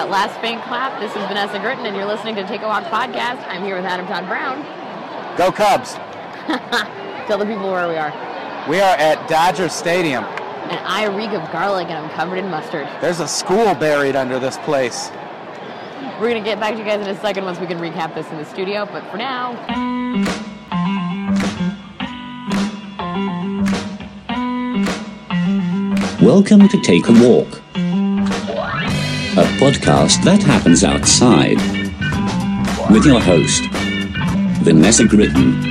with that last faint clap. This is Vanessa Gritton, and you're listening to Take a Walk podcast. I'm here with Adam Tod Brown. Go Cubs! Tell the people where we are. We are at Dodger Stadium. And I reek of garlic, and I'm covered in mustard. There's a school buried under this place. We're gonna get back to you guys in a second once we can recap this in the studio. But for now, Welcome to Take a Walk, a podcast that happens outside. With your host, Vanessa Gritton.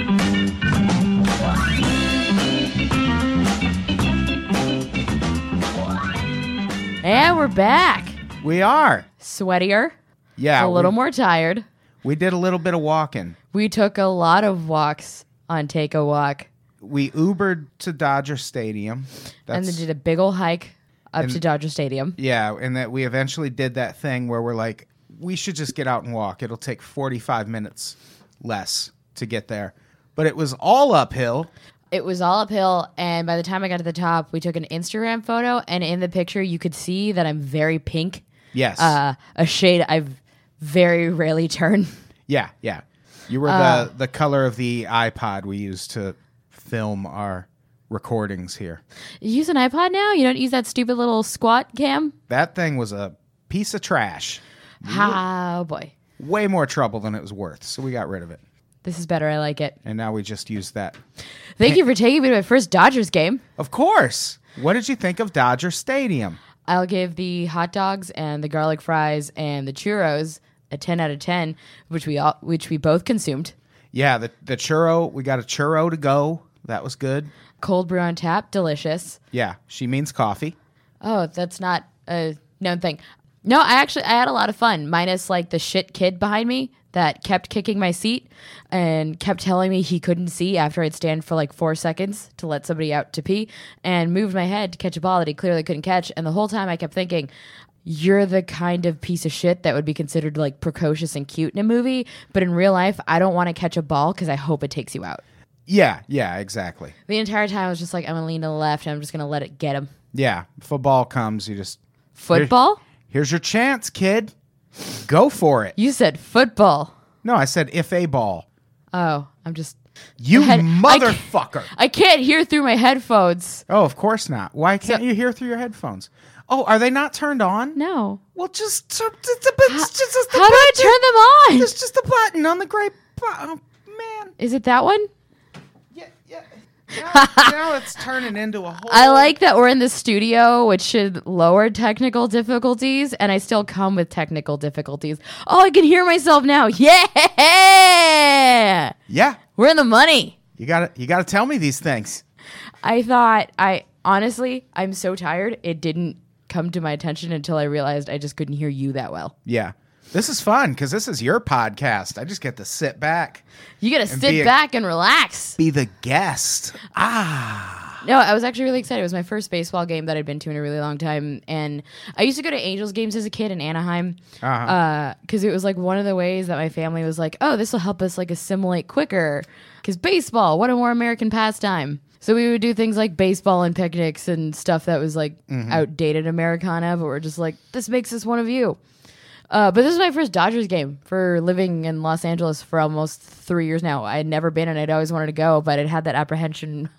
and we're back. We are. Sweatier, Yeah. a little we, more tired. We did a little bit of walking. We took a lot of walks on Take a Walk, We Ubered to Dodger Stadium. and then did a big old hike up And- to Dodger Stadium. yeah, and that we eventually did that thing where we're like, we should just get out and walk. It'll take 45 minutes less to get there. But it was all uphill. It was all uphill, and by the time I got to the top, we took an Instagram photo, and in the picture, you could see that I'm very pink, Yes. uh, a shade I've very rarely turned. yeah, yeah. You were Uh, the, the color of the iPod we used to film our recordings here. You use an iPod now? You don't use that stupid little squat cam? That thing was a piece of trash. Oh boy, Way more trouble than it was worth. So we got rid of it. this is better. I like it. And now we just use that Thank you for taking me to my first Dodgers game. Of course. What did you think of Dodger Stadium? I'll give the hot dogs and the garlic fries and the churros a 10 out of 10, which we all, which we both consumed. Yeah, the the churro. We got a churro to go. That was good. Cold brew on tap, delicious. Yeah, she means coffee. Oh, that's not a known thing. No, I actually I had a lot of fun, minus like the shit kid behind me that kept kicking my seat and kept telling me he couldn't see after I'd stand for like four seconds to let somebody out to pee and moved my head to catch a ball that he clearly couldn't catch. And the whole time I kept thinking, you're the kind of piece of shit that would be considered like precocious and cute in a movie, but in real life, I don't want to catch a ball because I hope it takes you out. Yeah, yeah, exactly. The entire time I was just like, I'm gonna lean to the left and I'm just gonna let it get him. Yeah, football comes, you just Football? here's your chance, kid. Go for it. You said football. No, I said if a ball. Oh, I'm just. You Head- I ca- motherfucker. I can't hear through my headphones. Oh, of course not. Why can't So- you hear through your headphones? Oh, are they not turned on? No. Well, just it's just, it's just, just the How do I turn them on? It's just a button on the gray. bu- Oh man. Is it that one? Yeah, now it's turning into a whole. I like that we're in the studio, which should lower technical difficulties, and I still come with technical difficulties. Oh, I can hear myself now. Yeah! Yeah, We're in the money. you gotta you gotta tell me these things. I thought, I honestly, I'm so tired. It didn't come to my attention until I realized I just couldn't hear you that well. Yeah, this is fun because this is your podcast. I just get to sit back, You gotta sit be a- back and relax. be the guest. Ah, No, I was actually really excited. It was my first baseball game that I'd been to in a really long time, and I used to go to Angels games as a kid in Anaheim Uh-huh. because it was like one of the ways that my family was like, "Oh, this will help us like assimilate quicker." Because baseball, what a more American pastime. So we would do things like baseball and picnics and stuff that was like outdated Americana, but we're just like, this makes us one of you. Uh, but this is my first Dodgers game for living in Los Angeles for almost three years now. I had never been and I'd always wanted to go, but it had that apprehension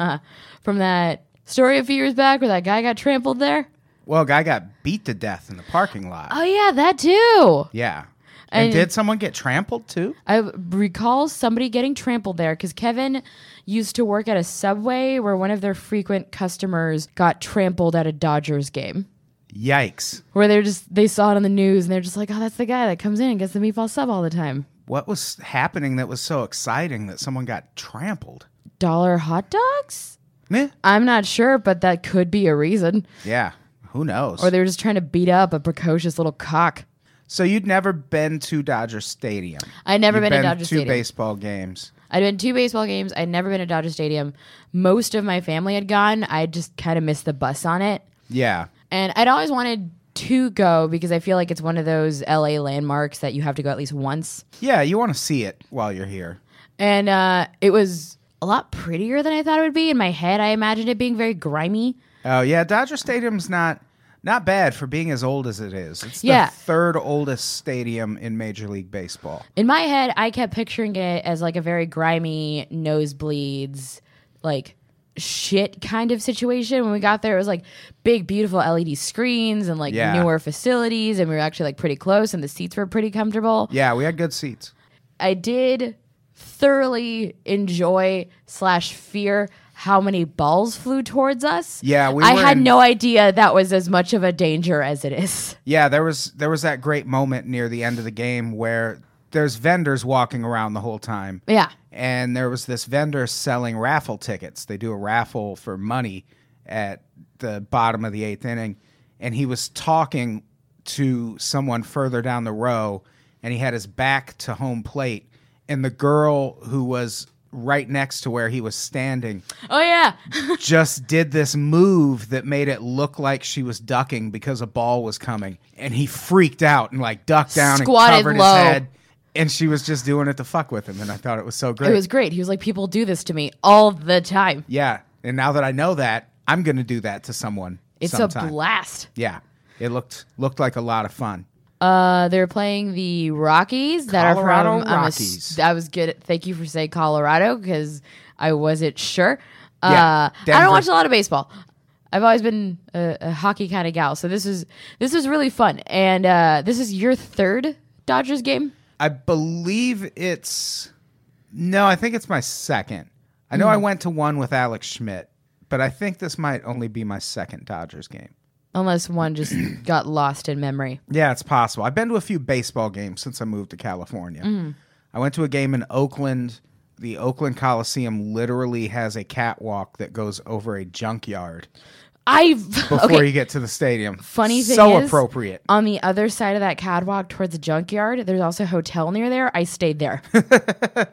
from that story a few years back where that guy got trampled there. well, a guy got beat to death in the parking lot. Oh, yeah, that too. yeah, and, And- did someone get trampled too? I recall somebody getting trampled there because Kevin used to work at a subway where one of their frequent customers got trampled at a Dodgers game. Yikes! Where they're just, they saw it on the news and they're just like, oh, that's the guy that comes in and gets the meatball sub all the time. What was happening that was so exciting that someone got trampled? Dollar hot dogs? Meh. I'm not sure, but that could be a reason. Yeah, who knows? Or they were just trying to beat up a precocious little cock. so you'd never been to Dodger Stadium? I'd never You've been to Dodger Stadium. two baseball games. I'd been to two baseball games. I'd never been to Dodger Stadium. Most of my family had gone. I just kind of missed the bus on it. Yeah, And I'd always wanted to go because I feel like it's one of those LA landmarks that you have to go at least once. yeah. You want to see it while you're here. And uh, it was a lot prettier than I thought it would be. In my head, I imagined it being very grimy. Oh yeah, Dodger Stadium's not Not bad for being as old as it is. It's Yeah. the third oldest stadium in Major League Baseball. In my head, I kept picturing it as like a very grimy nosebleeds, like shit kind of situation. When we got there, it was like big, beautiful LED screens and like Yeah. newer facilities, and we were actually like pretty close, and the seats were pretty comfortable. Yeah, we had good seats. I did thoroughly enjoy slash fear how many balls flew towards us. Yeah, we I were had in- no idea that was as much of a danger as it is. Yeah, there was there was that great moment near the end of the game where there's vendors walking around the whole time. Yeah. And there was this vendor selling raffle tickets. They do a raffle for money at the bottom of the eighth inning, and he was talking to someone further down the row, and he had his back to home plate, and the girl who was right next to where he was standing Oh yeah. just did this move that made it look like she was ducking because a ball was coming and he freaked out and like ducked down Squatted and covered low. his head and she was just doing it to fuck with him and I thought it was so great. It was great. He was like, people do this to me all the time. yeah. And now that I know that, I'm going to do that to someone It's sometime. a blast. Yeah. It looked looked like a lot of fun. Uh, they're playing the Rockies that Colorado are from Rockies. I was good. Thank you for saying Colorado because I wasn't sure. Yeah, uh, I don't watch a lot of baseball. I've always been a, a hockey kind of gal, so this is this is really fun. And uh, this is your third Dodgers game. I believe it's no, I think it's my second. I know I Hmm. went to one with Alex Schmidt, but I think this might only be my second Dodgers game. Unless one just got lost in memory. Yeah, it's possible. I've been to a few baseball games since I moved to California. Mm. I went to a game in Oakland. The Oakland Coliseum literally has a catwalk that goes over a junkyard I before okay. you get to the stadium. Funny thing so is, appropriate. On the other side of that catwalk towards the junkyard, there's also a hotel near there. I stayed there.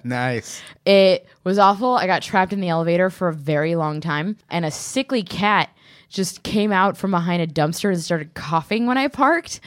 Nice. It was awful. I got trapped in the elevator for a very long time, and a sickly cat just came out from behind a dumpster and started coughing when I parked.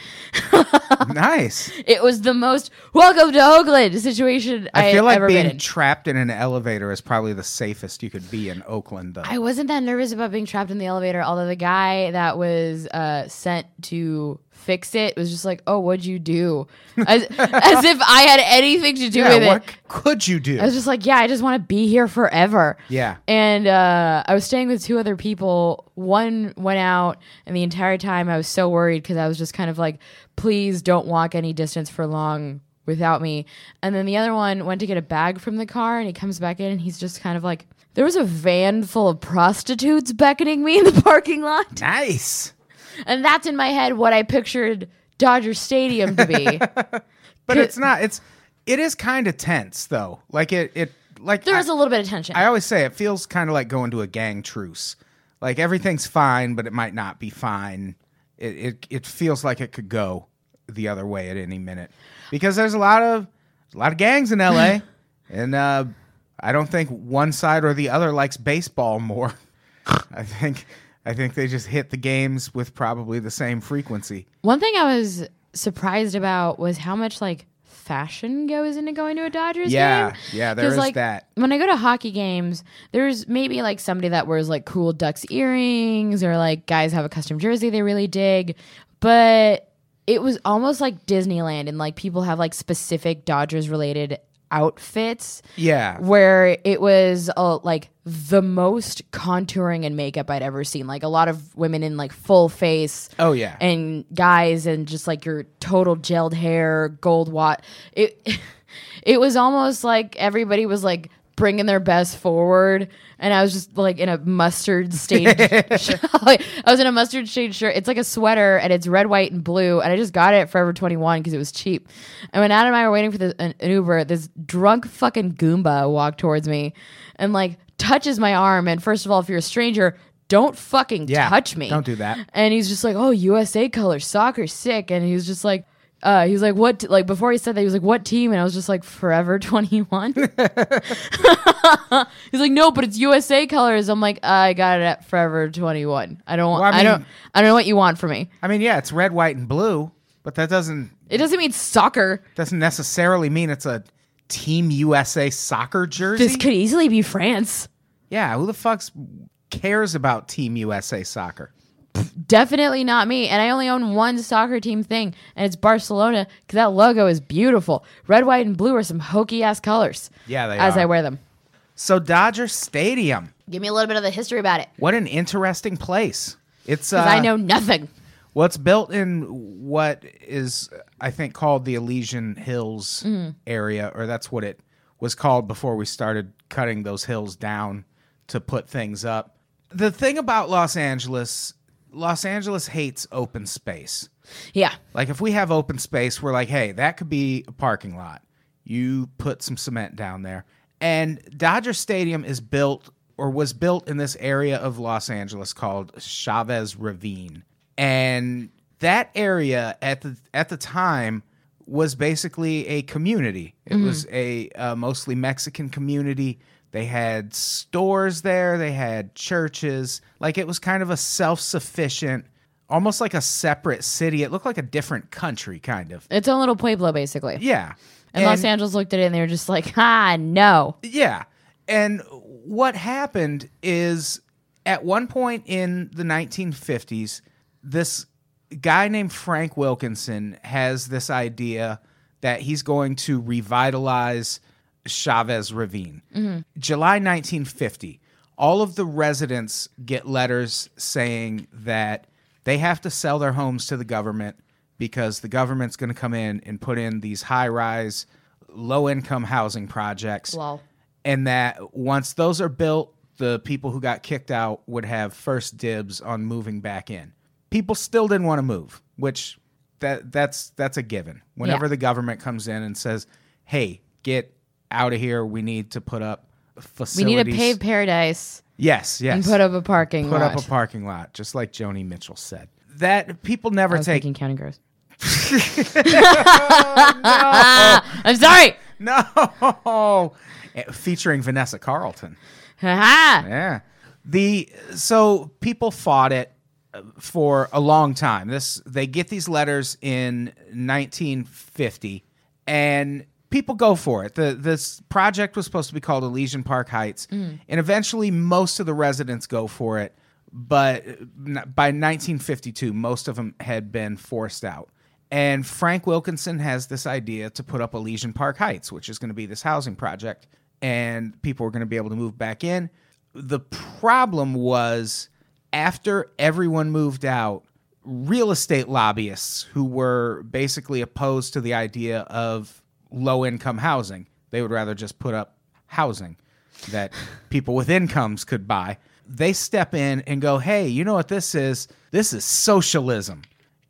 nice. It was the most welcome to Oakland situation I, I feel like being in. trapped in an elevator is probably the safest you could be in Oakland, though. I wasn't that nervous about being trapped in the elevator, although the guy that was uh, sent to fix it was just like, "Oh, what'd you do?" As, as if I had anything to do yeah, with what it. could you do? I was just like, "Yeah, I just want to be here forever." Yeah. And uh, I was staying with two other people. One went out, and the entire time I was so worried because I was just kind of like, "Please don't walk any distance for long." Without me. And then the other one went to get a bag from the car and he comes back in and he's just kind of like, there was a van full of prostitutes beckoning me in the parking lot. nice. And that's in my head what I pictured Dodger Stadium to be. But it's not. It's it is kind of tense though. Like it it like there's I- a little bit of tension. I always say it feels kind of like going to a gang truce. Like everything's fine, but it might not be fine. It, it it feels like it could go the other way at any minute because there's a lot of a lot of gangs in LA, and uh, I don't think one side or the other likes baseball more. I think I think they just hit the games with probably the same frequency. One thing I was surprised about was how much like fashion goes into going to a Dodgers Yeah, game. yeah, yeah, is like, that. When I go to hockey games, there's maybe like somebody that wears like cool ducks earrings or like guys have a custom jersey they really dig, but it was almost like Disneyland and like people have like specific Dodgers related outfits Yeah, where it was uh, like the most contouring and makeup I'd ever seen. Like a lot of women in like full face. Oh, yeah. and guys and just like your total gelled hair, gold wat. It it was almost like everybody was like bringing their best forward, and I was just like in a mustard stained. I was in a mustard shade shirt. It's like a sweater, and it's red, white, and blue. And I just got it at Forever Twenty One because it was cheap. And when Adam and I were waiting for the, an, an Uber, this drunk fucking Goomba walked towards me, and like touches my arm. And first of all, if you're a stranger. Don't fucking Yeah, touch me. don't do that. And he's just like, "Oh, USA color, soccer, sick." And he was just like, uh, was like, "What?" T-? Like before he said that, he was like, "What team?" And I was just like, "Forever 21." he's like, "No, but it's USA colors." I'm like, "I got it at Forever 21. I don't want. Well, I I, don't. I don't know what you want from me. I mean, yeah, it's red, white, and blue, but that doesn't It doesn't mean soccer. doesn't necessarily mean it's a Team USA soccer jersey. This could easily be France. yeah, who the fuck's cares about Team USA soccer? Definitely not me. And I only own one soccer team thing, and it's Barcelona because that logo is beautiful. Red, white, and blue are some hokey ass colors. Yeah, they as are. I wear them. So Dodger Stadium. Give me a little bit of the history about it What an interesting place. It's uh, I know nothing. Well, it's built in what is, I think, called the Elysian Hills Mm-hmm. area, or that's what it was called before we started cutting those hills down to put things up. The thing about Los Angeles, Los Angeles hates open space. Yeah. Like, if we have open space, we're like, hey, that could be a parking lot. You put some cement down there. And Dodger Stadium is built or was built in this area of Los Angeles called Chavez Ravine. And that area at the at the time was basically a community. It was a uh, mostly Mexican community. They had stores there, they had churches. Like it was kind of a self-sufficient almost like a separate city. It looked like a different country kind of. It's a little pueblo, basically. Yeah. And, Los Angeles looked at it and they were just like, ah, no. Yeah. And what happened is at one point in the 1950s, this guy named Frank Wilkinson has this idea that he's going to revitalize Chavez Ravine. Mm-hmm. July 1950, all of the residents get letters saying that they have to sell their homes to the government because the government's going to come in and put in these high rise, low income housing projects Lol. and that once those are built, the people who got kicked out would have first dibs on moving back in. People still didn't want to move, which that that's that's a given. Whenever Yeah. the government comes in and says, "Hey, get out of here. We need to put up facilities. We need a paved paradise Yes, yes. and put up a parking put lot. Put up a parking lot, just like Joni Mitchell said. That people never I was take thinking Counting Crows. I'm sorry. no featuring Vanessa Carlton. Ha Yeah. The so people fought it for a long time. This they get these letters in 1950 and people go for it. The this project was supposed to be called Elysian Park Heights mm. and eventually most of the residents go for it, but uh, by 1952 most of them had been forced out. And Frank Wilkinson has this idea to put up Elysian Park Heights, which is going to be this housing project, and people are going to be able to move back in. The problem was after everyone moved out, real estate lobbyists who were basically opposed to the idea of low income housing, they would rather just put up housing that people with incomes could buy. They step in and go, hey, you know what this is? This is socialism.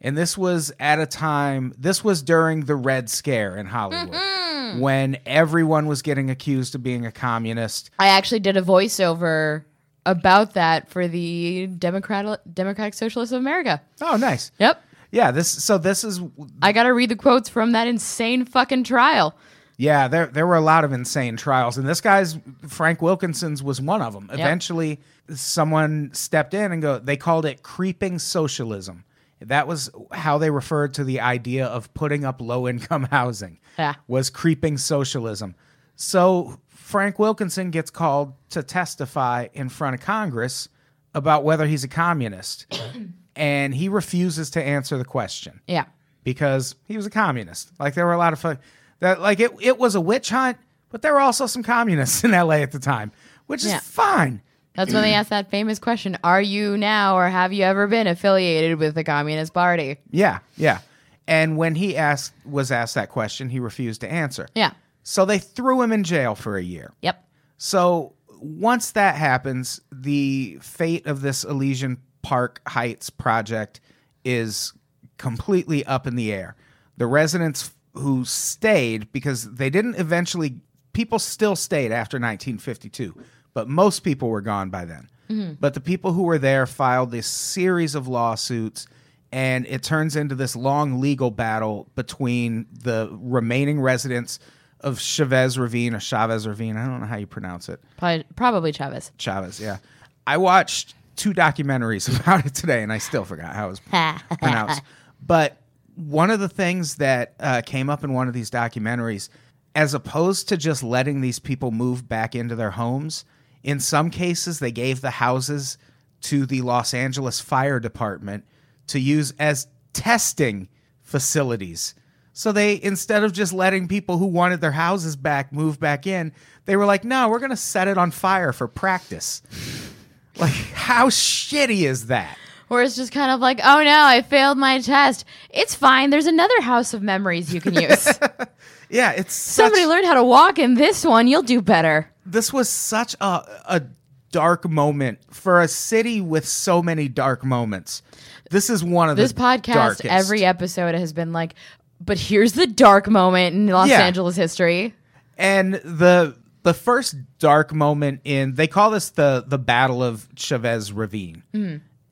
And this was at a time, this was during the Red Scare in Hollywood mm-hmm. when everyone was getting accused of being a communist. I actually did a voiceover about that for the Democratic Democratic Socialists of America. Oh, nice. Yep. Yeah, this so this is I got to read the quotes from that insane fucking trial. yeah, there there were a lot of insane trials and this guy's Frank Wilkinson's was one of them. Eventually someone stepped in and go they called it creeping socialism. That was how they referred to the idea of putting up low income housing. Yeah. Was creeping socialism. So Frank Wilkinson gets called to testify in front of Congress about whether he's a communist. and he refuses to answer the question Yeah. because he was a communist. Like there were a lot of that like it it was a witch hunt, but there were also some communists in LA at the time, which Yeah. is fine. That's when they asked that famous question Are you now or have you ever been affiliated with the Communist Party? Yeah, yeah. And when he asked was asked that question, he refused to answer. Yeah. So they threw him in jail for a year. Yep. So once that happens, the fate of this Elysian Park Heights project is completely up in the air. The residents who stayed, because they didn't eventually, people still stayed after 1952, but most people were gone by then. Mm-hmm. But the people who were there filed this series of lawsuits, and it turns into this long legal battle between the remaining residents of Chavez Ravine or Chavez Ravine. I don't know how you pronounce it. Probably, probably Chavez. Chavez, yeah. I watched two documentaries about it today, and I still forgot how it was pronounced. But one of the things that uh, came up in one of these documentaries, as opposed to just letting these people move back into their homes, in some cases they gave the houses to the Los Angeles Fire Department to use as testing facilities. So they instead of just letting people who wanted their houses back move back in, they were like, "No, we're going to set it on fire for practice." Like how shitty is that? Or it's just kind of like, oh no, I failed my test. It's fine. There's another house of memories you can use. Yeah, it's Somebody such, learned how to walk in this one. You'll do better. this was such a a dark moment for a city with so many dark moments. This is one of This the podcast, darkest. every episode has been like, but here's the dark moment in Los Yeah. Angeles history. and the the first dark moment in they call this the the battle of chavez ravine.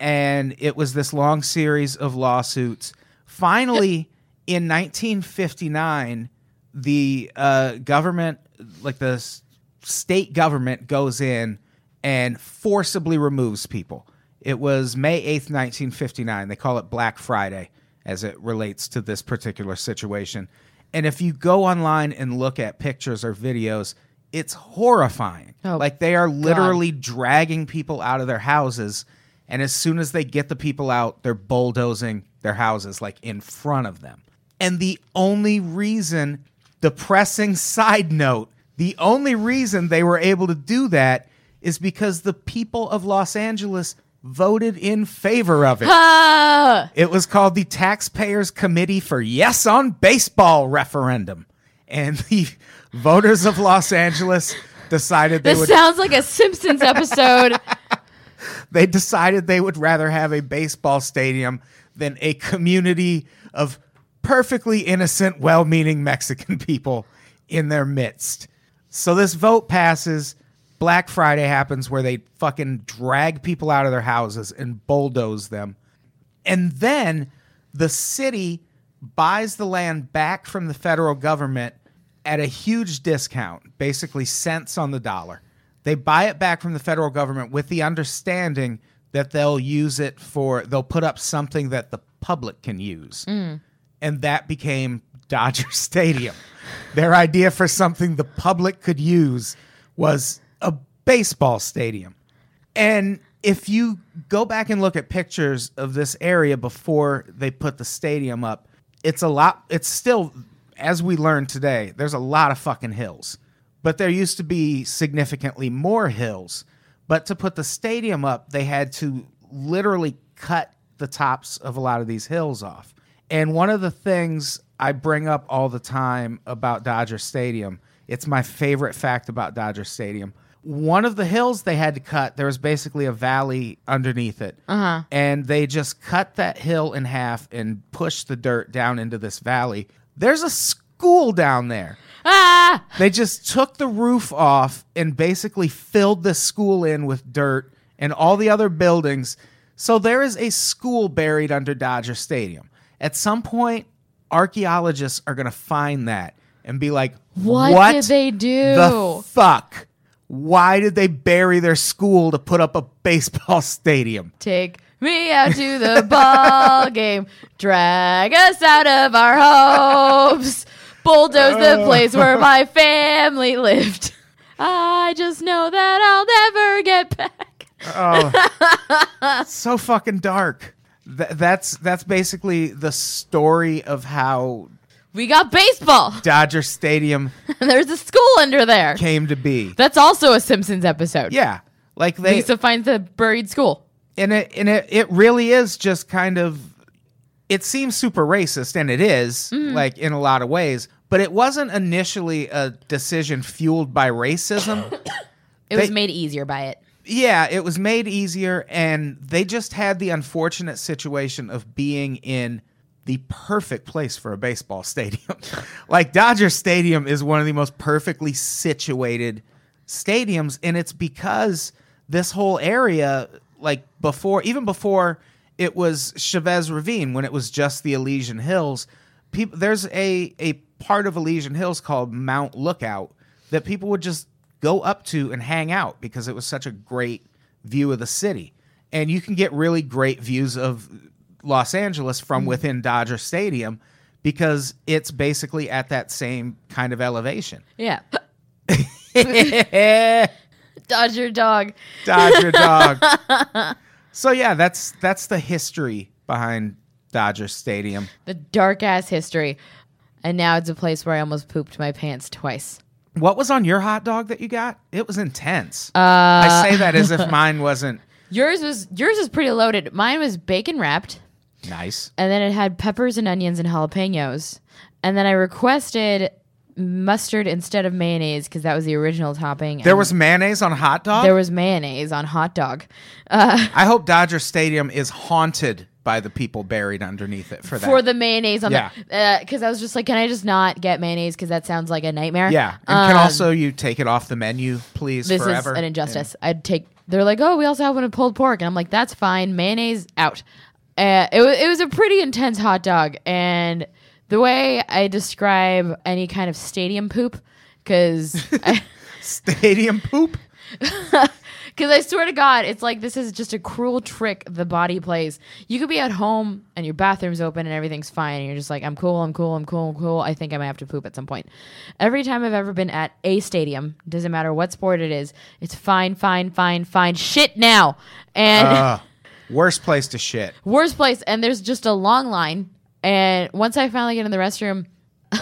And it was this long series of lawsuits. Finally in 1959 the uh, government like the s- state government goes in and forcibly removes people. It was may 8th 1959 they call it black friday as it relates to this particular situation. And if you go online and look at pictures or videos it's horrifying. Oh, like they are literally dragging people out of their houses and as soon as they get the people out they're bulldozing their houses like in front of them. And the only reason depressing side note the only reason they were able to do that is because the people of los angeles voted in favor of it. Ah, it was called the Taxpayers Committee for Yes on Baseball referendum. And the voters of Los Angeles decided they this would sounds like a Simpsons episode. they decided they would rather have a baseball stadium than a community of perfectly innocent, well-meaning Mexican people in their midst. So this vote passes. Black Friday happens where they fucking drag people out of their houses and bulldoze them. And then the city buys the land back from the federal government at a huge discount, basically cents on the dollar. They buy it back from the federal government with the understanding that they'll use it for, they'll put up something that the public can use. Mm. And that became Dodger Stadium. Their idea for something the public could use was a baseball stadium. And if you go back and look at pictures of this area before they put the stadium up, it's a lot, it's still, as we learned today, there's a lot of fucking hills. But there used to be significantly more hills. But to put the stadium up, they had to literally cut the tops of a lot of these hills off. And one of the things I bring up all the time about Dodger Stadium, it's my favorite fact about Dodger Stadium. One of the hills they had to cut, there was basically a valley underneath it. Uh-huh. And they just cut that hill in half and pushed the dirt down into this valley. There's a school down there. ah, They just took the roof off and basically filled the school in with dirt and all the other buildings. So there is a school buried under Dodger Stadium. At some point, archaeologists are going to find that and be like, What did they do?" The fuck? Why did they bury their school to put up a baseball stadium? take me out to the ball game, drag us out of our homes, bulldoze the oh. place where my family lived. I just know that I'll never get back. Oh, so fucking dark. Th- that's that's basically the story of how We got baseball. Dodger Stadium There's a school under there. came to be. That's also a Simpsons episode. Yeah, like they Lisa finds the buried school. And it and it it really is just kind of. It seems super racist, and it is, mm. like in a lot of ways. But it wasn't initially a decision fueled by racism. It was made easier by it. yeah, it was made easier, and they just had the unfortunate situation of being in the perfect place for a baseball stadium. like Dodger Stadium is one of the most perfectly situated stadiums, and it's because this whole area, like before, even before it was Chavez Ravine, when it was just the Elysian Hills, people there's a a part of Elysian Hills called Mount Lookout that people would just go up to and hang out because it was such a great view of the city. And you can get really great views of Los Angeles from mm-hmm. within Dodger Stadium because it's basically at that same kind of elevation. Yeah. Dodger dog. Dodger dog. So yeah, that's that's the history behind Dodger Stadium. the dark ass history. And now it's a place where I almost pooped my pants twice. What was on your hot dog that you got? It was intense. Uh, I say that as if mine wasn't Yours was yours was pretty loaded. Mine was bacon wrapped, nice. and then it had peppers and onions and jalapenos. And then I requested mustard instead of mayonnaise because that was the original topping. There and was mayonnaise on hot dog. there was mayonnaise on hot dog. I hope Dodger Stadium is haunted by the people buried underneath it for that. for the mayonnaise on Yeah. the because I was just like, can I just not get mayonnaise because that sounds like a nightmare. yeah, and can Um, also you take it off the menu, please, this forever? is an injustice. I'd take. They're like, oh, we also have one of pulled pork, and I'm like, that's fine. Mayonnaise out. Uh, it was it was a pretty intense hot dog, and the way I describe any kind of stadium poop, because. Stadium poop. Because I swear to God, it's like this is just a cruel trick the body plays. You could be at home and your bathroom's open and everything's fine, and you're just like, I'm cool, I'm cool, I'm cool, I'm cool. I think I might have to poop at some point. Every time I've ever been at a stadium, doesn't matter what sport it is, it's fine, fine, fine, fine. Shit now. And Ugh. worst place to shit. worst place, and there's just a long line. And once I finally get in the restroom,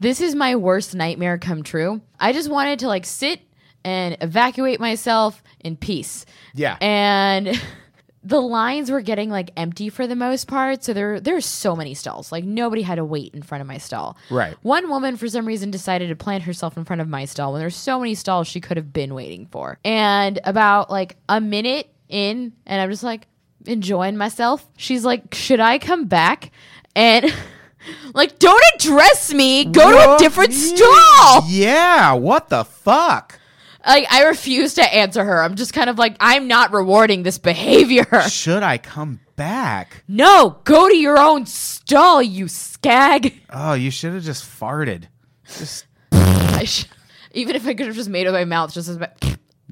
this is my worst nightmare come true. I just wanted to like sit and evacuate myself in peace. Yeah. And the lines were getting like empty for the most part. So there there's so many stalls. Like nobody had to wait in front of my stall. Right. One woman for some reason decided to plant herself in front of my stall when there's so many stalls she could have been waiting for. And about like a minute in, and I'm just like enjoying myself. She's like, "Should I come back?" And like, don't address me. Go to a different stall. Yeah, what the fuck? Like, I refuse to answer her. I'm just kind of like, I'm not rewarding this behavior. Should I come back? No, go to your own stall, you skag. Oh, you should have just farted. Just I sh- even if I could have just made it with my mouth, just as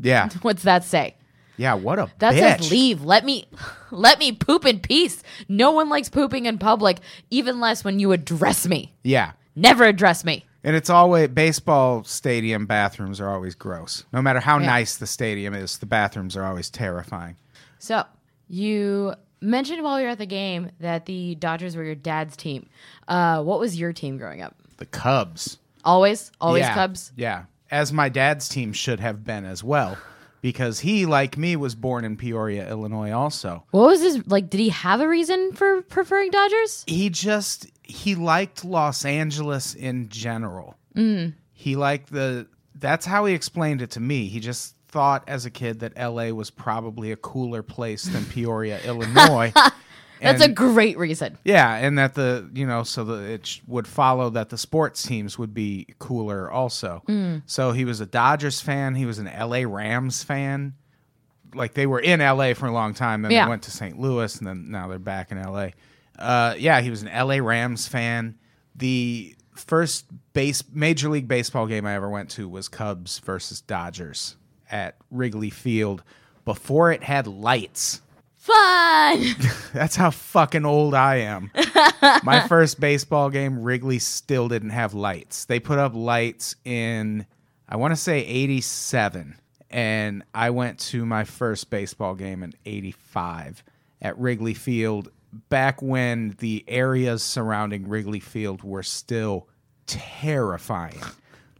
yeah, what's that say? Yeah. What a That bitch. says leave. Let me, let me poop in peace. No one likes pooping in public, even less when you address me. Yeah, Never address me. and it's always baseball stadium bathrooms are always gross. No matter how Yeah. nice the stadium is, the bathrooms are always terrifying. So you mentioned while you were at the game that the Dodgers were your dad's team. Uh, what was your team growing up? The Cubs. Always, always yeah, Cubs. Yeah, as my dad's team should have been as well, because he, like me, was born in Peoria, Illinois. Also, What was his like? Did he have a reason for preferring Dodgers? he just he liked Los Angeles in general. Mm. He liked the. That's how he explained it to me. He just thought as a kid that L.A. was probably a cooler place than Peoria, Illinois. That's a great reason. Yeah, and that the you know so that it sh- would follow that the sports teams would be cooler also. Mm. So he was a Dodgers fan. He was an L.A. Rams fan. Like they were in L.A. for a long time, then Yeah. they went to St. Louis, and then now they're back in L.A. Uh, yeah, he was an L.A. Rams fan. The first base major league baseball game I ever went to was Cubs versus Dodgers at Wrigley Field before it had lights. Fun. That's how fucking old I am. My first baseball game, Wrigley still didn't have lights. They put up lights in, I want to say 87. And I went to my first baseball game in 85 at Wrigley Field back when the areas surrounding Wrigley Field were still terrifying.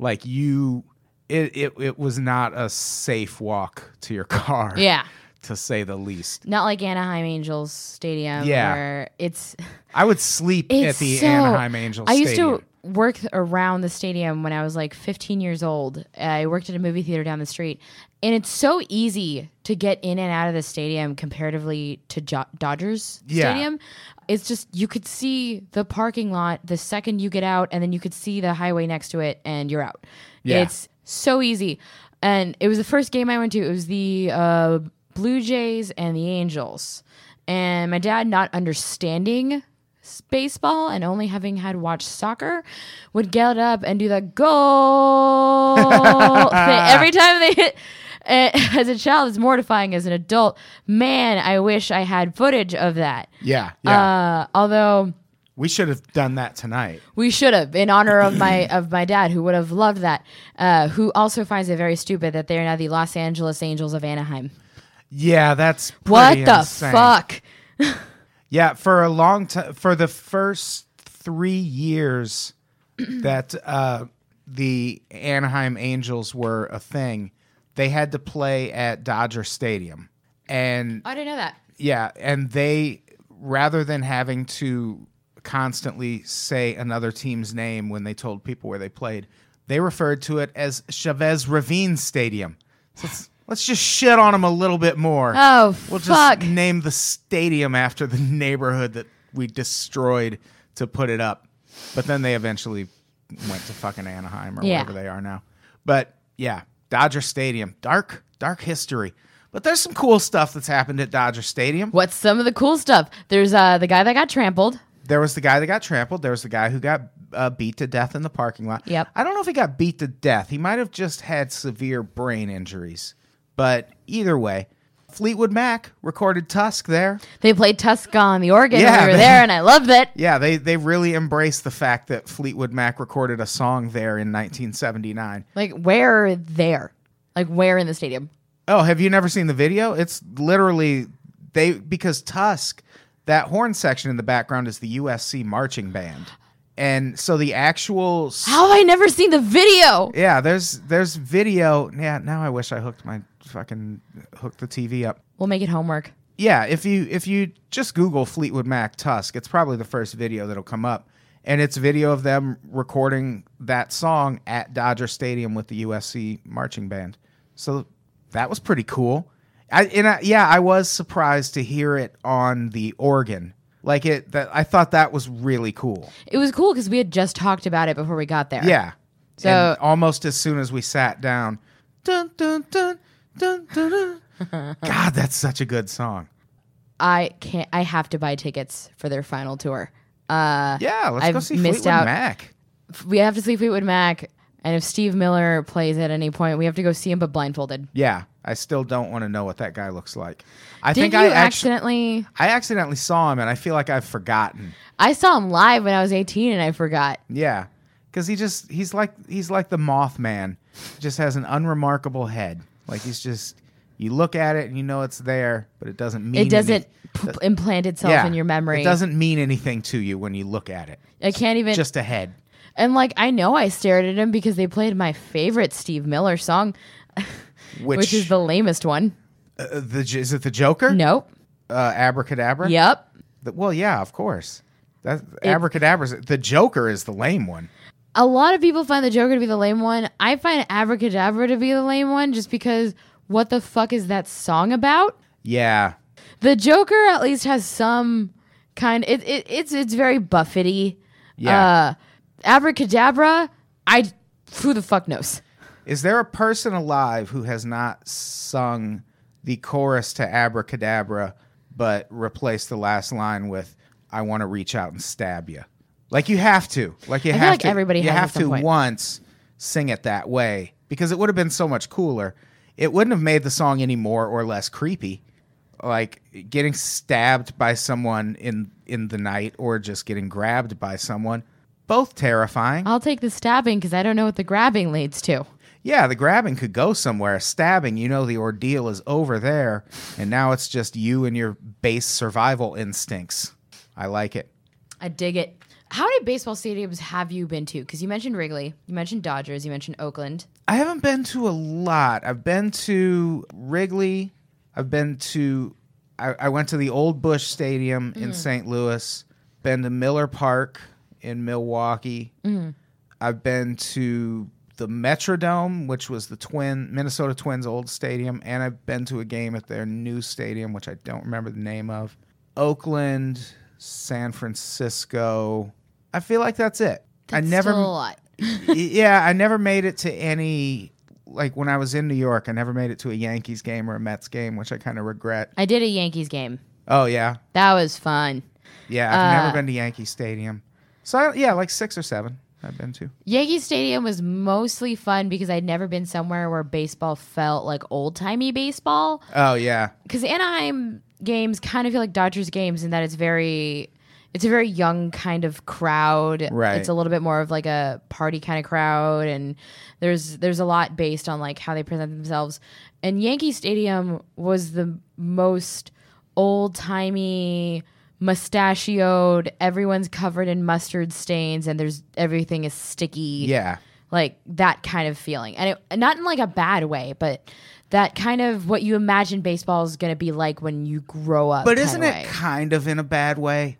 Like you, it, it, it was not a safe walk to your car. yeah. To say the least. Not like Anaheim Angels Stadium. Yeah. Where it's I would sleep at the so- Anaheim Angels. I used Stadium. to work around the stadium when I was like 15 years old. I worked at a movie theater down the street, and it's so easy to get in and out of the stadium comparatively to jo- Dodgers Yeah. Stadium. It's just you could see the parking lot the second you get out, and then you could see the highway next to it, and you're out. Yeah. It's so easy. And it was the first game I went to. It was the uh, Blue Jays and the Angels. And my dad, not understanding baseball and only having had watched soccer, would get up and do the goal every time they hit. eh, As a child, it's mortifying. As an adult, man, I wish I had footage of that. Yeah, yeah. Uh, although we should have done that tonight. we should have, in honor of my of my dad, who would have loved that. Uh, who also finds it very stupid that they are now the Los Angeles Angels of Anaheim. Yeah, that's What the insane. fuck? Yeah, for a long time, for the first three years that uh, the Anaheim Angels were a thing, they had to play at Dodger Stadium, and I didn't know that. yeah, and they rather than having to constantly say another team's name when they told people where they played, they referred to it as Chavez Ravine Stadium. So let's, just shit on them a little bit more. Oh, we'll fuck. just name the stadium after the neighborhood that we destroyed to put it up. But then they eventually went to fucking Anaheim or Yeah. wherever they are now. But yeah, Dodger Stadium, dark, dark history. But there's some cool stuff that's happened at Dodger Stadium. What's some of the cool stuff? There's uh the guy that got trampled. There was the guy that got trampled. There was the guy who got uh, beat to death in the parking lot. Yep. I don't know if he got beat to death. He might have just had severe brain injuries. But either way, Fleetwood Mac recorded Tusk there. They played Tusk on the organ Yeah, when we were they- there, and I loved it. Yeah, they they really embraced the fact that Fleetwood Mac recorded a song there in 1979. Like where there? Like where in the stadium? Oh, have you never seen the video? It's literally they because Tusk, that horn section in the background is the USC marching band. And so the actual How have I never seen the video? Yeah, there's there's video. Yeah, now I wish I hooked my fucking hook the TV up. We'll make it homework. Yeah, if you if you just Google Fleetwood Mac Tusk, it's probably the first video that'll come up, and it's video of them recording that song at Dodger Stadium with the USC marching band. So that was pretty cool. I and I, yeah, I was surprised to hear it on the organ. Like it that I thought that was really cool. It was cool because we had just talked about it before we got there. Yeah. So- and almost as soon as we sat down, dun dun dun dun dun. dun. God, that's such a good song. I can't. I have to buy tickets for their final tour. Uh, Yeah, let's go I've see missed Fleetwood out. Mac. we have to see Fleetwood Mac, and if Steve Miller plays at any point, we have to go see him, but blindfolded. Yeah, I still don't want to know what that guy looks like. I Did think I actually accidentally? I accidentally saw him and I feel like I've forgotten. I saw him live when I was 18, and I forgot. Yeah, because he just he's like he's like the Mothman, just has an unremarkable head. Like he's just you look at it and you know it's there, but it doesn't mean It doesn't any- p- implant itself yeah, in your memory. It doesn't mean anything to you when you look at it. I can't even. Just a head. and like I know I stared at him because they played my favorite Steve Miller song, Which, which is the lamest one. uh, the is it the Joker? Nope. Uh, Abracadabra. Yep. The- well, yeah, of course. That Abracadabra. The Joker is the lame one. A lot of people find the Joker to be the lame one. I find Abracadabra to be the lame one just because what the fuck is that song about? Yeah, The Joker at least has some kind it, it it's it's very Buffety. Yeah. Uh Abracadabra, I who the fuck knows? Is there a person alive who has not sung the chorus to Abracadabra but replaced the last line with "I want to reach out and stab you"? Like you have to. Like you I feel have like to. everybody you has at have some to point. once sing it that way because it would have been so much cooler. It wouldn't have made the song any more or less creepy. Like getting stabbed by someone in in the night or just getting grabbed by someone, both terrifying. I'll take the stabbing because I don't know what the grabbing leads to. Yeah, the grabbing could go somewhere. Stabbing, you know, the ordeal is over there, and now it's just you and your base survival instincts. I like it. I dig it. How many baseball stadiums have you been to? Because you mentioned Wrigley, you mentioned Dodgers, you mentioned Oakland. I haven't been to a lot. I've been to Wrigley. I've been to. I, I went to the Old Busch Stadium in mm. St. Louis. Been to Miller Park in Milwaukee. Mm. I've been to the Metrodome, which was the Twin Minnesota Twins old stadium, and I've been to a game at their new stadium, which I don't remember the name of. Oakland, San Francisco. I feel like that's it. I That's never a lot. yeah, I never made it to any like when I was in New York, I never made it to a Yankees game or a Mets game, which I kind of regret. I did a Yankees game. Oh yeah. That was fun. Yeah, I've Uh, never been to Yankee Stadium. So I, yeah, like 6 or 7 I've been to. Yankee Stadium was mostly fun because I'd never been somewhere where baseball felt like old timey baseball. Oh yeah. Because Anaheim games kind of feel like Dodgers games in that it's very, it's a very young kind of crowd. Right. It's a little bit more of like a party kind of crowd and there's there's a lot based on like how they present themselves. And Yankee Stadium was the most old-timey mustachioed, everyone's covered in mustard stains and there's everything is sticky Yeah. like that kind of feeling and it, not in like a bad way but that kind of what you imagine baseball is going to be like when you grow up But isn't it way. kind of in a bad way?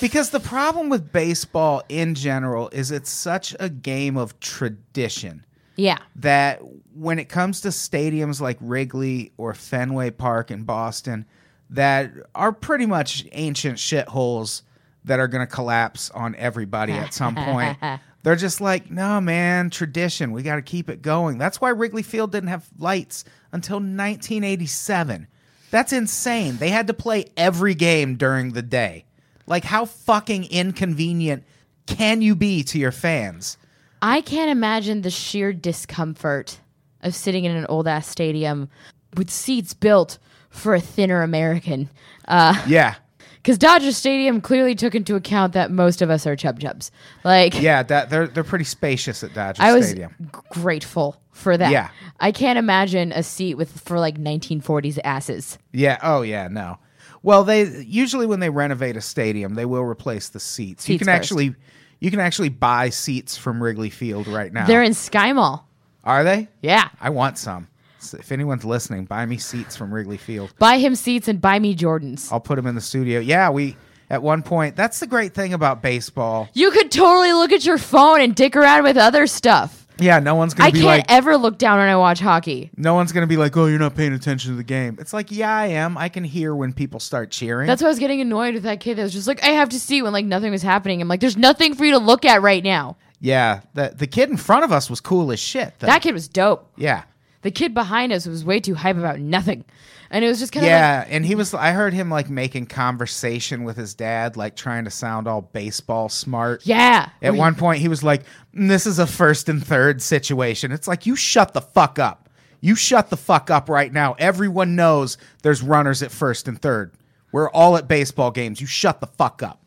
Because the problem with baseball in general is it's such a game of tradition yeah that when it comes to stadiums like Wrigley or Fenway Park in Boston that are pretty much ancient shitholes that are going to collapse on everybody at some point. They're just like, no, man, tradition. We got to keep it going. That's why Wrigley Field didn't have lights until 1987. That's insane. They had to play every game during the day. Like, how fucking inconvenient can you be to your fans? i can't imagine the sheer discomfort of sitting in an old ass stadium with seats built for a thinner american uh, Yeah. because dodger stadium clearly took into account that most of us are chub chubs like Yeah, that they're they're pretty spacious at Dodger I was Stadium. g- grateful for that. Yeah. I can't imagine a seat with for like 1940s asses. Yeah. Oh, yeah. No. Well, they usually when they renovate a stadium, they will replace the seats. you can first. actually you can actually buy seats from Wrigley Field right now. They're in Sky Mall. Are they? Yeah. I want some. So if anyone's listening, buy me seats from Wrigley Field. Buy him seats and buy me Jordans. I'll put them in the studio. Yeah, we at one point. That's the great thing about baseball. You could totally look at your phone and dick around with other stuff. Yeah, no one's gonna I be can't like, ever look down when I watch hockey. no one's gonna be like, oh, you're not paying attention to the game. It's like, yeah, I am. I can hear when people start cheering. That's why I was getting annoyed with that kid that was just like, I have to see when like nothing was happening. I'm like, there's nothing for you to look at right now. yeah, the the kid in front of us was cool as shit. though. That kid was dope. yeah. The kid behind us was way too hype about nothing. And it was just kind of like, Yeah, and he was. I heard him like making conversation with his dad, like trying to sound all baseball smart. yeah. At one point, he was like, "Mm, "This is a first and third situation." It's like you shut the fuck up. You shut the fuck up right now. Everyone knows there's runners at first and third. We're all at baseball games. You shut the fuck up.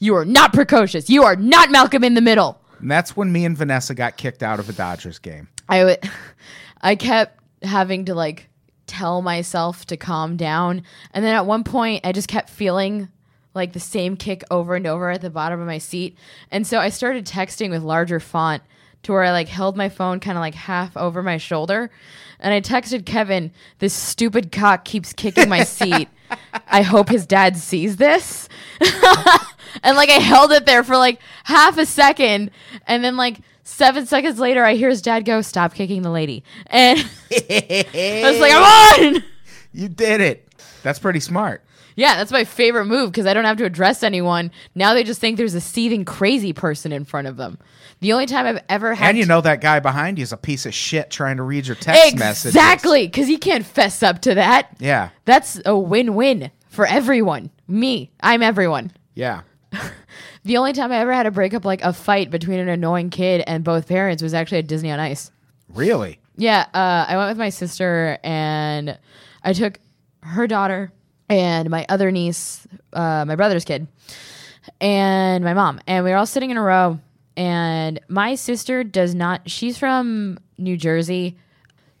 You are not precocious. You are not Malcolm in the middle. And that's when me and Vanessa got kicked out of a Dodgers game. I would, I kept having to like tell myself to calm down, and then at one point, I just kept feeling like the same kick over and over at the bottom of my seat, and so I started texting with larger font to where I like held my phone kind of like half over my shoulder, and I texted Kevin, "This stupid cock keeps kicking my seat. I hope his dad sees this." and like I held it there for like half a second, and then like seven seconds later, I hear his dad go, "Stop kicking the lady," and I was like, "I'm on." You did it. That's pretty smart. Yeah, that's my favorite move because I don't have to address anyone. Now they just think there's a seething crazy person in front of them. The only time I've ever had And you know that guy behind you is a piece of shit trying to read your text message. exactly because he can't fess up to that. Yeah. That's a win-win for everyone. Me, I'm everyone. Yeah. The only time I ever had to break up like a fight between an annoying kid and both parents was actually at Disney on Ice. Really? Yeah, uh, I went with my sister and I took her daughter and my other niece, uh, my brother's kid, and my mom, and we were all sitting in a row. And my sister does not. She's from New Jersey,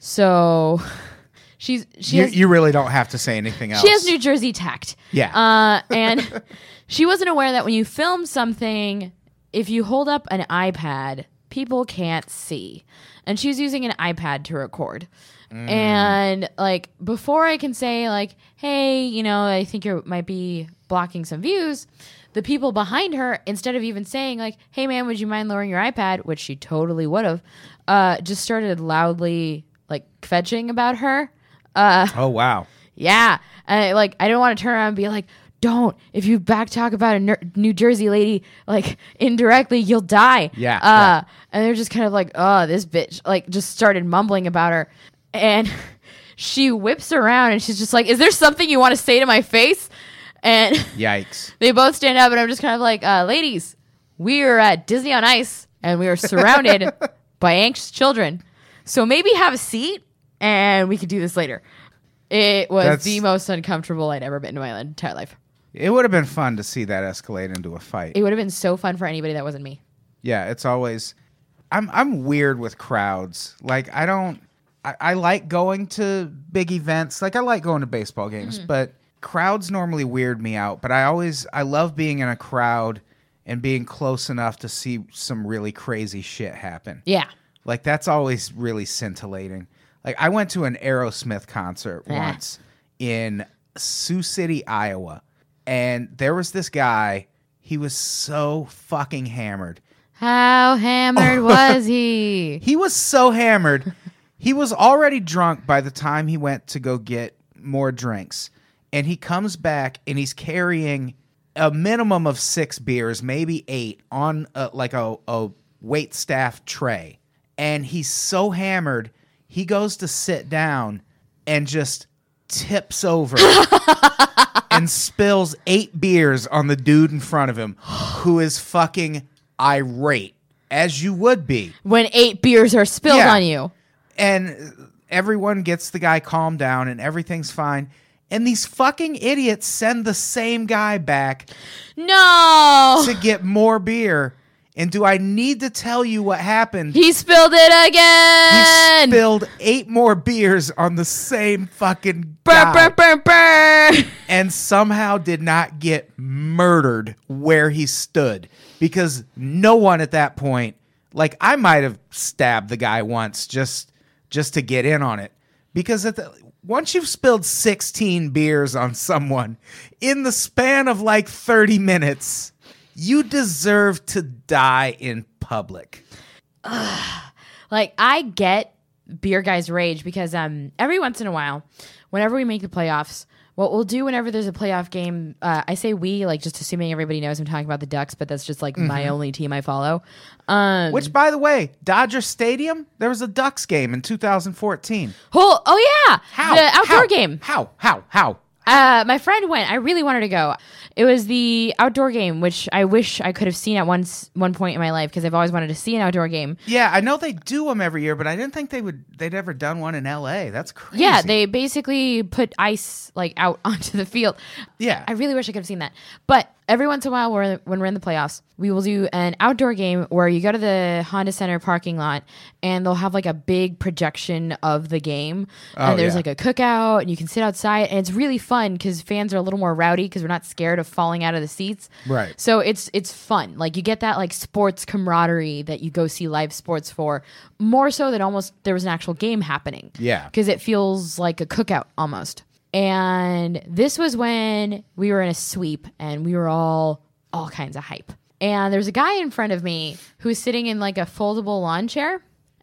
so she's she You, has, you really don't have to say anything else. she has New Jersey tact. Yeah. Uh, and she wasn't aware that when you film something, if you hold up an iPad, people can't see. And she's using an iPad to record. And like before I can say like, "Hey, you know, I think you might be blocking some views." The people behind her, instead of even saying like, "Hey, man, would you mind lowering your iPad?" which she totally would have, uh, just started loudly like fetching about her. Uh, oh wow. Yeah. And I, like, I didn't want to turn around and be like, don't. If you back talk about a Ner- New Jersey lady, like, indirectly, you'll die. Yeah, Uh, yeah. And they're just kind of like, oh, this bitch, like, just started mumbling about her. And she whips around and she's just like, is there something you want to say to my face? And Yikes. they both stand up, and I'm just kind of like, uh, ladies, we are at Disney on Ice, and we are surrounded by anxious children. So maybe have a seat, and we could do this later. It was That's- the most uncomfortable I'd ever been in my entire life. It would have been fun to see that escalate into a fight. It would have been so fun for anybody that wasn't me. Yeah, it's always. I'm I'm weird with crowds. Like I don't. I, I like going to big events. Like I like going to baseball games, Mm-hmm. but crowds normally weird me out. But I always I love being in a crowd and being close enough to see some really crazy shit happen. Yeah. Like that's always really scintillating. Like I went to an Aerosmith concert Ah. once in Sioux City, Iowa, and there was this guy. He was so fucking hammered. How hammered was he? He was so hammered. He was already drunk by the time he went to go get more drinks. And he comes back and he's carrying a minimum of six beers, maybe eight, on a, like a, a wait staff tray. And he's so hammered, he goes to sit down and just tips over and spills eight beers on the dude in front of him who is fucking irate, as you would be When eight beers are spilled Yeah. on you. and everyone gets the guy calmed down and everything's fine. And these fucking idiots send the same guy back No. to get more beer. And do I need to tell you what happened? He spilled it again. He spilled eight more beers on the same fucking burr, guy burr, burr, burr. and somehow did not get murdered where he stood because no one at that point like I might have stabbed the guy once just just to get in on it because at the once you've spilled 16 beers on someone in the span of like 30 minutes you deserve to die in public Like I get beer guys rage because um every once in a while, whenever we make the playoffs, what we'll do whenever there's a playoff game, uh, I say we like just assuming everybody knows I'm talking about the Ducks, but that's just like my Mm-hmm. only team I follow. Um, which by the way Dodger Stadium there was a Ducks game in 2014 oh, oh yeah, how the outdoor How? game. how how how Uh, my friend went. I really wanted to go. It was the outdoor game, which I wish I could have seen at once one point in my life because I've always wanted to see an outdoor game. Yeah, I know they do them every year, but I didn't think they would. They'd ever done one in L.A. That's crazy. Yeah, they basically put ice like out onto the field. Yeah. I really wish I could have seen that. But every once in a while, we're, when we're in the playoffs, we will do an outdoor game where you go to the Honda Center parking lot and they'll have like a big projection of the game. Oh, and there's yeah. like a cookout and you can sit outside and it's really fun because fans are a little more rowdy because we're not scared of falling out of the seats. Right. So it's it's fun. Like you get that like sports camaraderie that you go see live sports for more so than almost there was an actual game happening. Yeah. Because it feels like a cookout almost. And this was when we were in a sweep and we were all all kinds of hype. And there's a guy in front of me who's sitting in like a foldable lawn chair.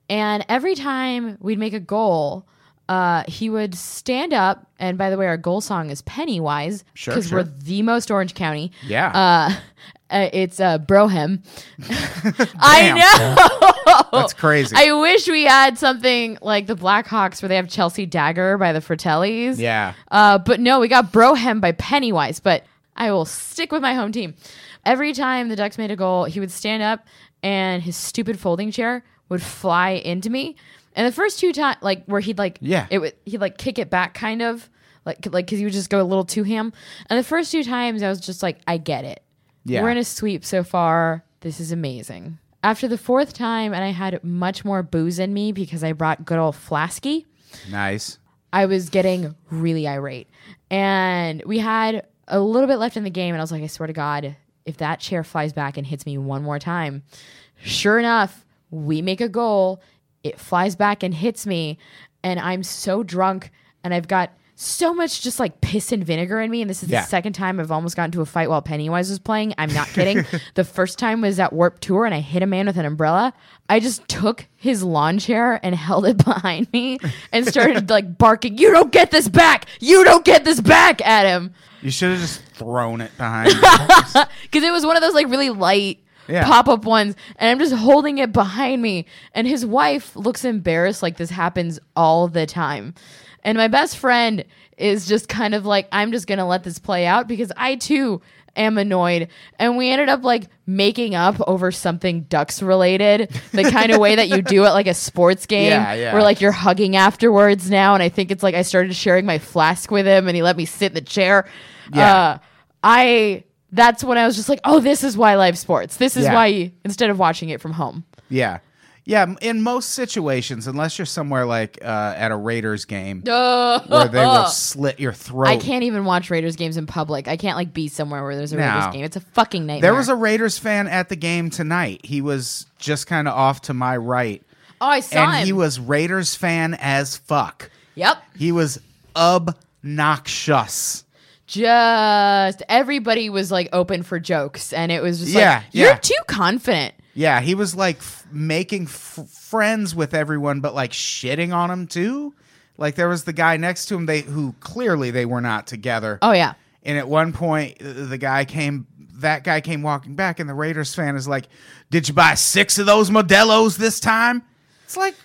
And every time we'd make a goal, uh, he would stand up. And by the way, our goal song is Pennywise Sure, because sure. we're the most Orange County. Yeah. Uh, uh, it's uh, Bro Hymn. I know. That's crazy. I wish we had something like the Blackhawks where they have Chelsea Dagger by the Fratellis. Yeah. Uh, but no, we got Bro Hymn by Pennywise. But I will stick with my home team. Every time the Ducks made a goal, he would stand up and his stupid folding chair would fly into me. And the first two times, like where he'd like, Yeah. it would he'd like kick it back, kind of like like because he would just go a little too ham. And the first two times, I was just like, I get it. Yeah. We're in a sweep so far. This is amazing. After the fourth time, and I had much more booze in me because I brought good old Flasky. nice. I was getting really irate. And we had a little bit left in the game, and I was like, I swear to God, if that chair flies back and hits me one more time, sure enough, we make a goal. It flies back and hits me, and I'm so drunk, and I've got so much just like piss and vinegar in me. And this is Yeah. the second time I've almost gotten into a fight while Pennywise was playing. I'm not kidding. the first time was at Warped Tour, and I hit a man with an umbrella. I just took his lawn chair and held it behind me and started like barking, You don't get this back! You don't get this back at him. You should have just thrown it behind. Because it was one of those like really light Yeah. pop up ones. And I'm just holding it behind me. And his wife looks embarrassed like this happens all the time. And my best friend is just kind of like, I'm just going to let this play out because I too am annoyed. And we ended up like making up over something ducks related, the kind of way that you do at like a sports game Yeah, yeah. where like you're hugging afterwards now. And I think it's like I started sharing my flask with him and he let me sit in the chair. Yeah. Uh, I that's when I was just like, oh, this is why live sports. This is Yeah. why you, instead of watching it from home. Yeah. Yeah, m- in most situations, unless you're somewhere like uh, at a Raiders game Uh, where they will slit your throat. I can't even watch Raiders games in public. I can't like be somewhere where there's a No. Raiders game. It's a fucking nightmare. There was a Raiders fan at the game tonight. He was just kind of off to my right, oh, I saw and him. he was Raiders fan as fuck. yep. He was obnoxious. Just everybody was like open for jokes, and it was just Yeah, like you're yeah. too confident. Yeah, he was like f- making f- friends with everyone, but like shitting on him too. Like there was the guy next to him, they who clearly they were not together. Oh yeah. And at one point, the guy came, that guy came walking back, and the Raiders fan is like, Did you buy six of those Modelo's this time? It's like,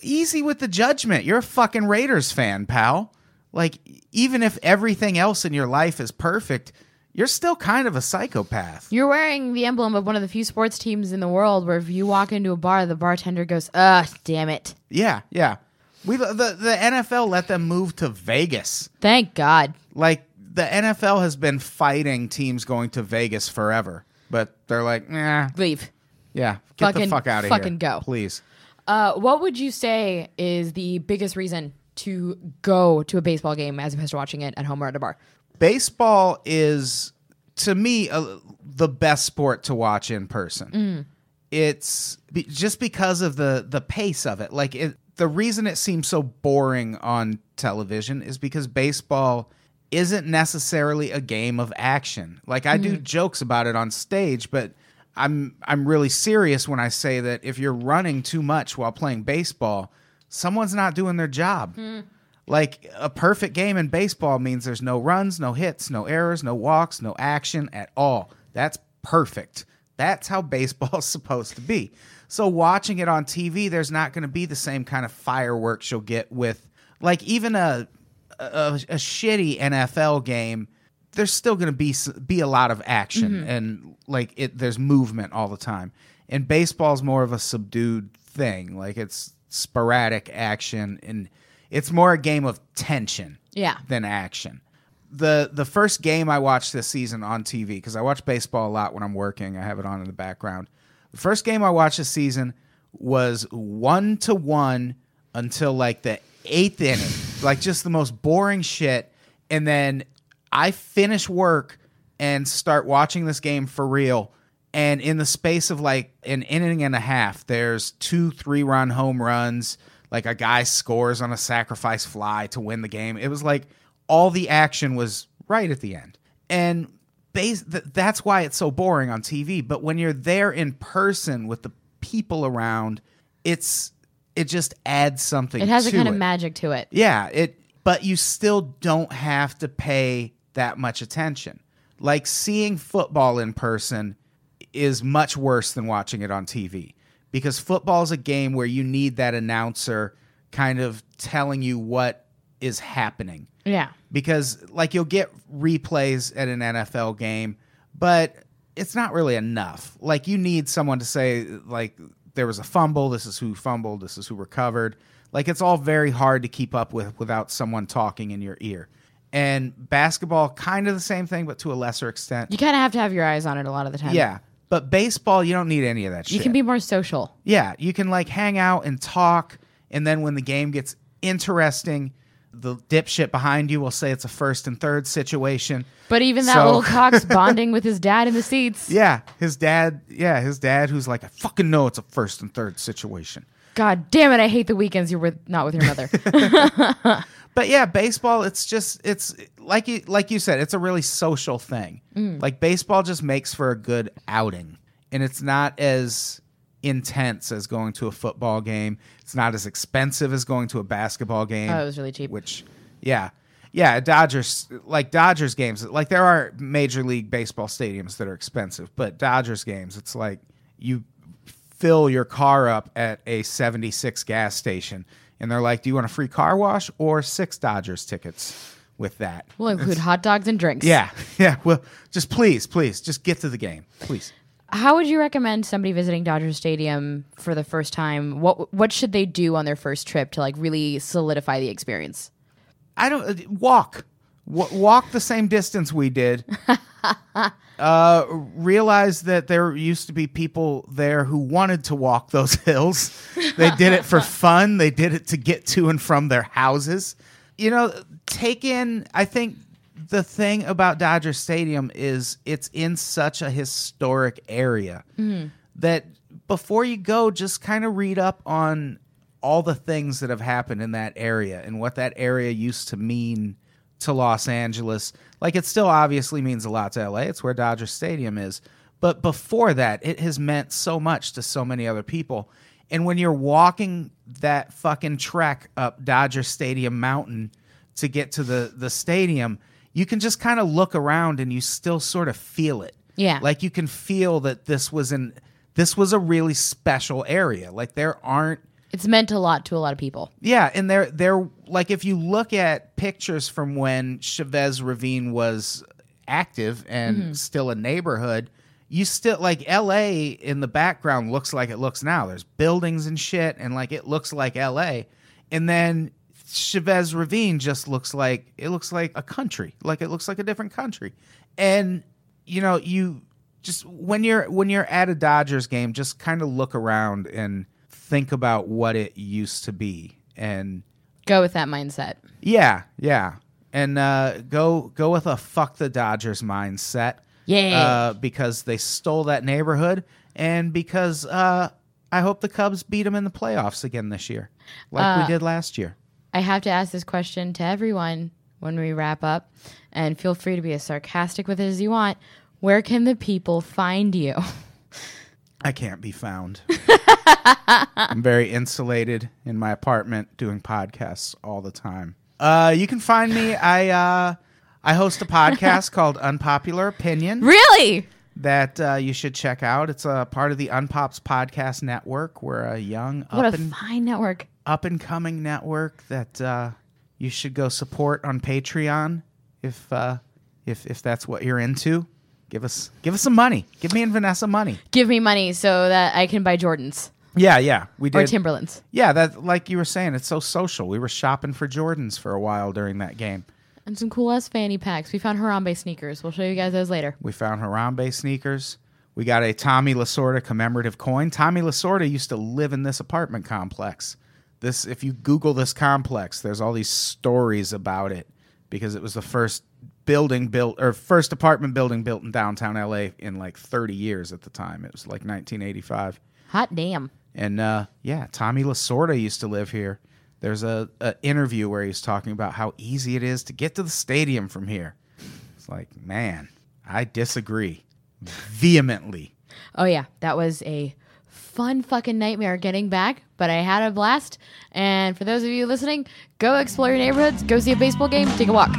easy with the judgment. You're a fucking Raiders fan, pal. Like, even if everything else in your life is perfect, you're still kind of a psychopath. You're wearing the emblem of one of the few sports teams in the world where if you walk into a bar, the bartender goes, "Ugh, damn it." Yeah, yeah. We the the NFL let them move to Vegas. Thank God. Like the NFL has been fighting teams going to Vegas forever, but they're like, nah, Leave. yeah, get Fucking- the fuck out of here, fucking go. please. Uh, what would you say is the biggest reason to go to a baseball game as opposed to watching it at home or at a bar? Baseball is to me uh, the best sport to watch in person. It's be, just because of the the pace of it. Like it, the reason it seems so boring on television is because baseball isn't necessarily a game of action. Like I do jokes about it on stage, but I'm I'm really serious when I say that if you're running too much while playing baseball, someone's not doing their job. Hmm. Like a perfect game in baseball means there's no runs, no hits, no errors, no walks, no action at all. That's perfect. That's how baseball's supposed to be. So watching it on TV, there's not going to be the same kind of fireworks you'll get with like even a a, a shitty NFL game. There's still going to be be a lot of action mm-hmm. and like it. There's movement all the time. And baseball's more of a subdued thing. Like it's sporadic action and it's more a game of tension Yeah. than action. The the first game I watched this season on TV because I watch baseball a lot when I'm working. I have it on in the background. The first game I watched this season was one to one until like the eighth inning, like just the most boring shit. And then I finish work and start watching this game for real. And in the space of like an inning and a half, there's two three run home runs. Like a guy scores on a sacrifice fly to win the game. It was like all the action was right at the end. And base, th- that's why it's so boring on TV. But when you're there in person with the people around, it's it just adds something. It has a kind of magic to it. Yeah, it but you still don't have to pay that much attention. Like seeing football in person is much worse than watching it on TV because football is a game where you need that announcer kind of telling you what is happening. Yeah. Because like you'll get replays at an NFL game, but it's not really enough. Like you need someone to say like there was a fumble, this is who fumbled, this is who recovered. Like it's all very hard to keep up with without someone talking in your ear. And basketball kind of the same thing but to a lesser extent. You kind of have to have your eyes on it a lot of the time. yeah. But baseball, you don't need any of that shit. You can be more social. Yeah, you can like hang out and talk, and then when the game gets interesting, the dipshit behind you will say it's a first and third situation. But even that So- little cock's bonding with his dad in the seats. Yeah, his dad. Yeah, his dad, who's like, I fucking know it's a first and third situation. God damn it, I hate the weekends you're with not with your mother. But yeah, baseball. It's just it's like you like you said. It's a really social thing. Mm. Like baseball just makes for a good outing, and it's not as intense as going to a football game. It's not as expensive as going to a basketball game. Oh, it was really cheap. Which, yeah, yeah, Dodgers like Dodgers games. Like there are major league baseball stadiums that are expensive, but Dodgers games, it's like you fill your car up at a 76 gas station and they're like, "Do you want a free car wash or six Dodgers tickets with that?" we'll include hot dogs and drinks. Yeah. Yeah, well, just please, please, just get to the game. Please. How would you recommend somebody visiting Dodger Stadium for the first time? What what should they do on their first trip to like really solidify the experience? I don't uh, walk. W- walk the same distance we did. uh, realize that there used to be people there who wanted to walk those hills. They did it for fun. They did it to get to and from their houses. You know, take in. I think the thing about Dodger Stadium is it's in such a historic area that before you go, just kind of read up on all the things that have happened in that area and what that area used to mean to Los Angeles. Like it still obviously means a lot to LA. It's where Dodger Stadium is. But before that, it has meant so much to so many other people. And when you're walking that fucking trek up Dodger Stadium Mountain to get to the the stadium, you can just kind of look around and you still sort of feel it. Yeah. Like you can feel that this was an this was a really special area. Like there aren't It's meant a lot to a lot of people. yeah, and they're they're like if you look at pictures from when Chavez Ravine was active and mm-hmm. still a neighborhood, you still like LA in the background looks like it looks now. There's buildings and shit and like it looks like LA. And then Chavez Ravine just looks like it looks like a country. Like it looks like a different country. And you know, you just when you're when you're at a Dodgers game, just kind of look around and think about what it used to be. And Go with that mindset. yeah, yeah. And uh, go go with a fuck the Dodgers mindset. Yeah. Uh, because they stole that neighborhood and because uh, I hope the Cubs beat them in the playoffs again this year. Like we did last year. I have to ask this question to everyone when we wrap up, and feel free to be as sarcastic with it as you want. Where can the people find you? I can't be found. I'm very insulated in my apartment doing podcasts all the time. Uh, you can find me. I uh, I host a podcast called Unpopular Opinion really? that uh, you should check out. It's a part of the Unpops Podcast Network. We're a young What up a and fine network. up and coming network that uh, you should go support on Patreon if uh, if if that's what you're into. Give us give us some money. Give me and Vanessa money. Give me money so that I can buy Jordans Yeah, yeah, we did. or. Timberlands. Yeah, that like you were saying, it's so social. We were shopping for Jordans for a while during that game. And some cool ass fanny packs. We found Harambe sneakers. We'll show you guys those later. We found Harambe sneakers. We got a Tommy Lasorda commemorative coin. Tommy Lasorda used to live in this apartment complex. This, if you Google this complex, there's all these stories about it because it was the first building built or first apartment building built in downtown LA in like 30 years at the time. It was like 1985. Hot damn. And uh, yeah, Tommy Lasorda used to live here. There's a, a interview where he's talking about how easy it is to get to the stadium from here. It's like, man, I disagree vehemently. Oh yeah, that was a fun fucking nightmare getting back, but I had a blast. And for those of you listening, go explore your neighborhoods, go see a baseball game, take a walk.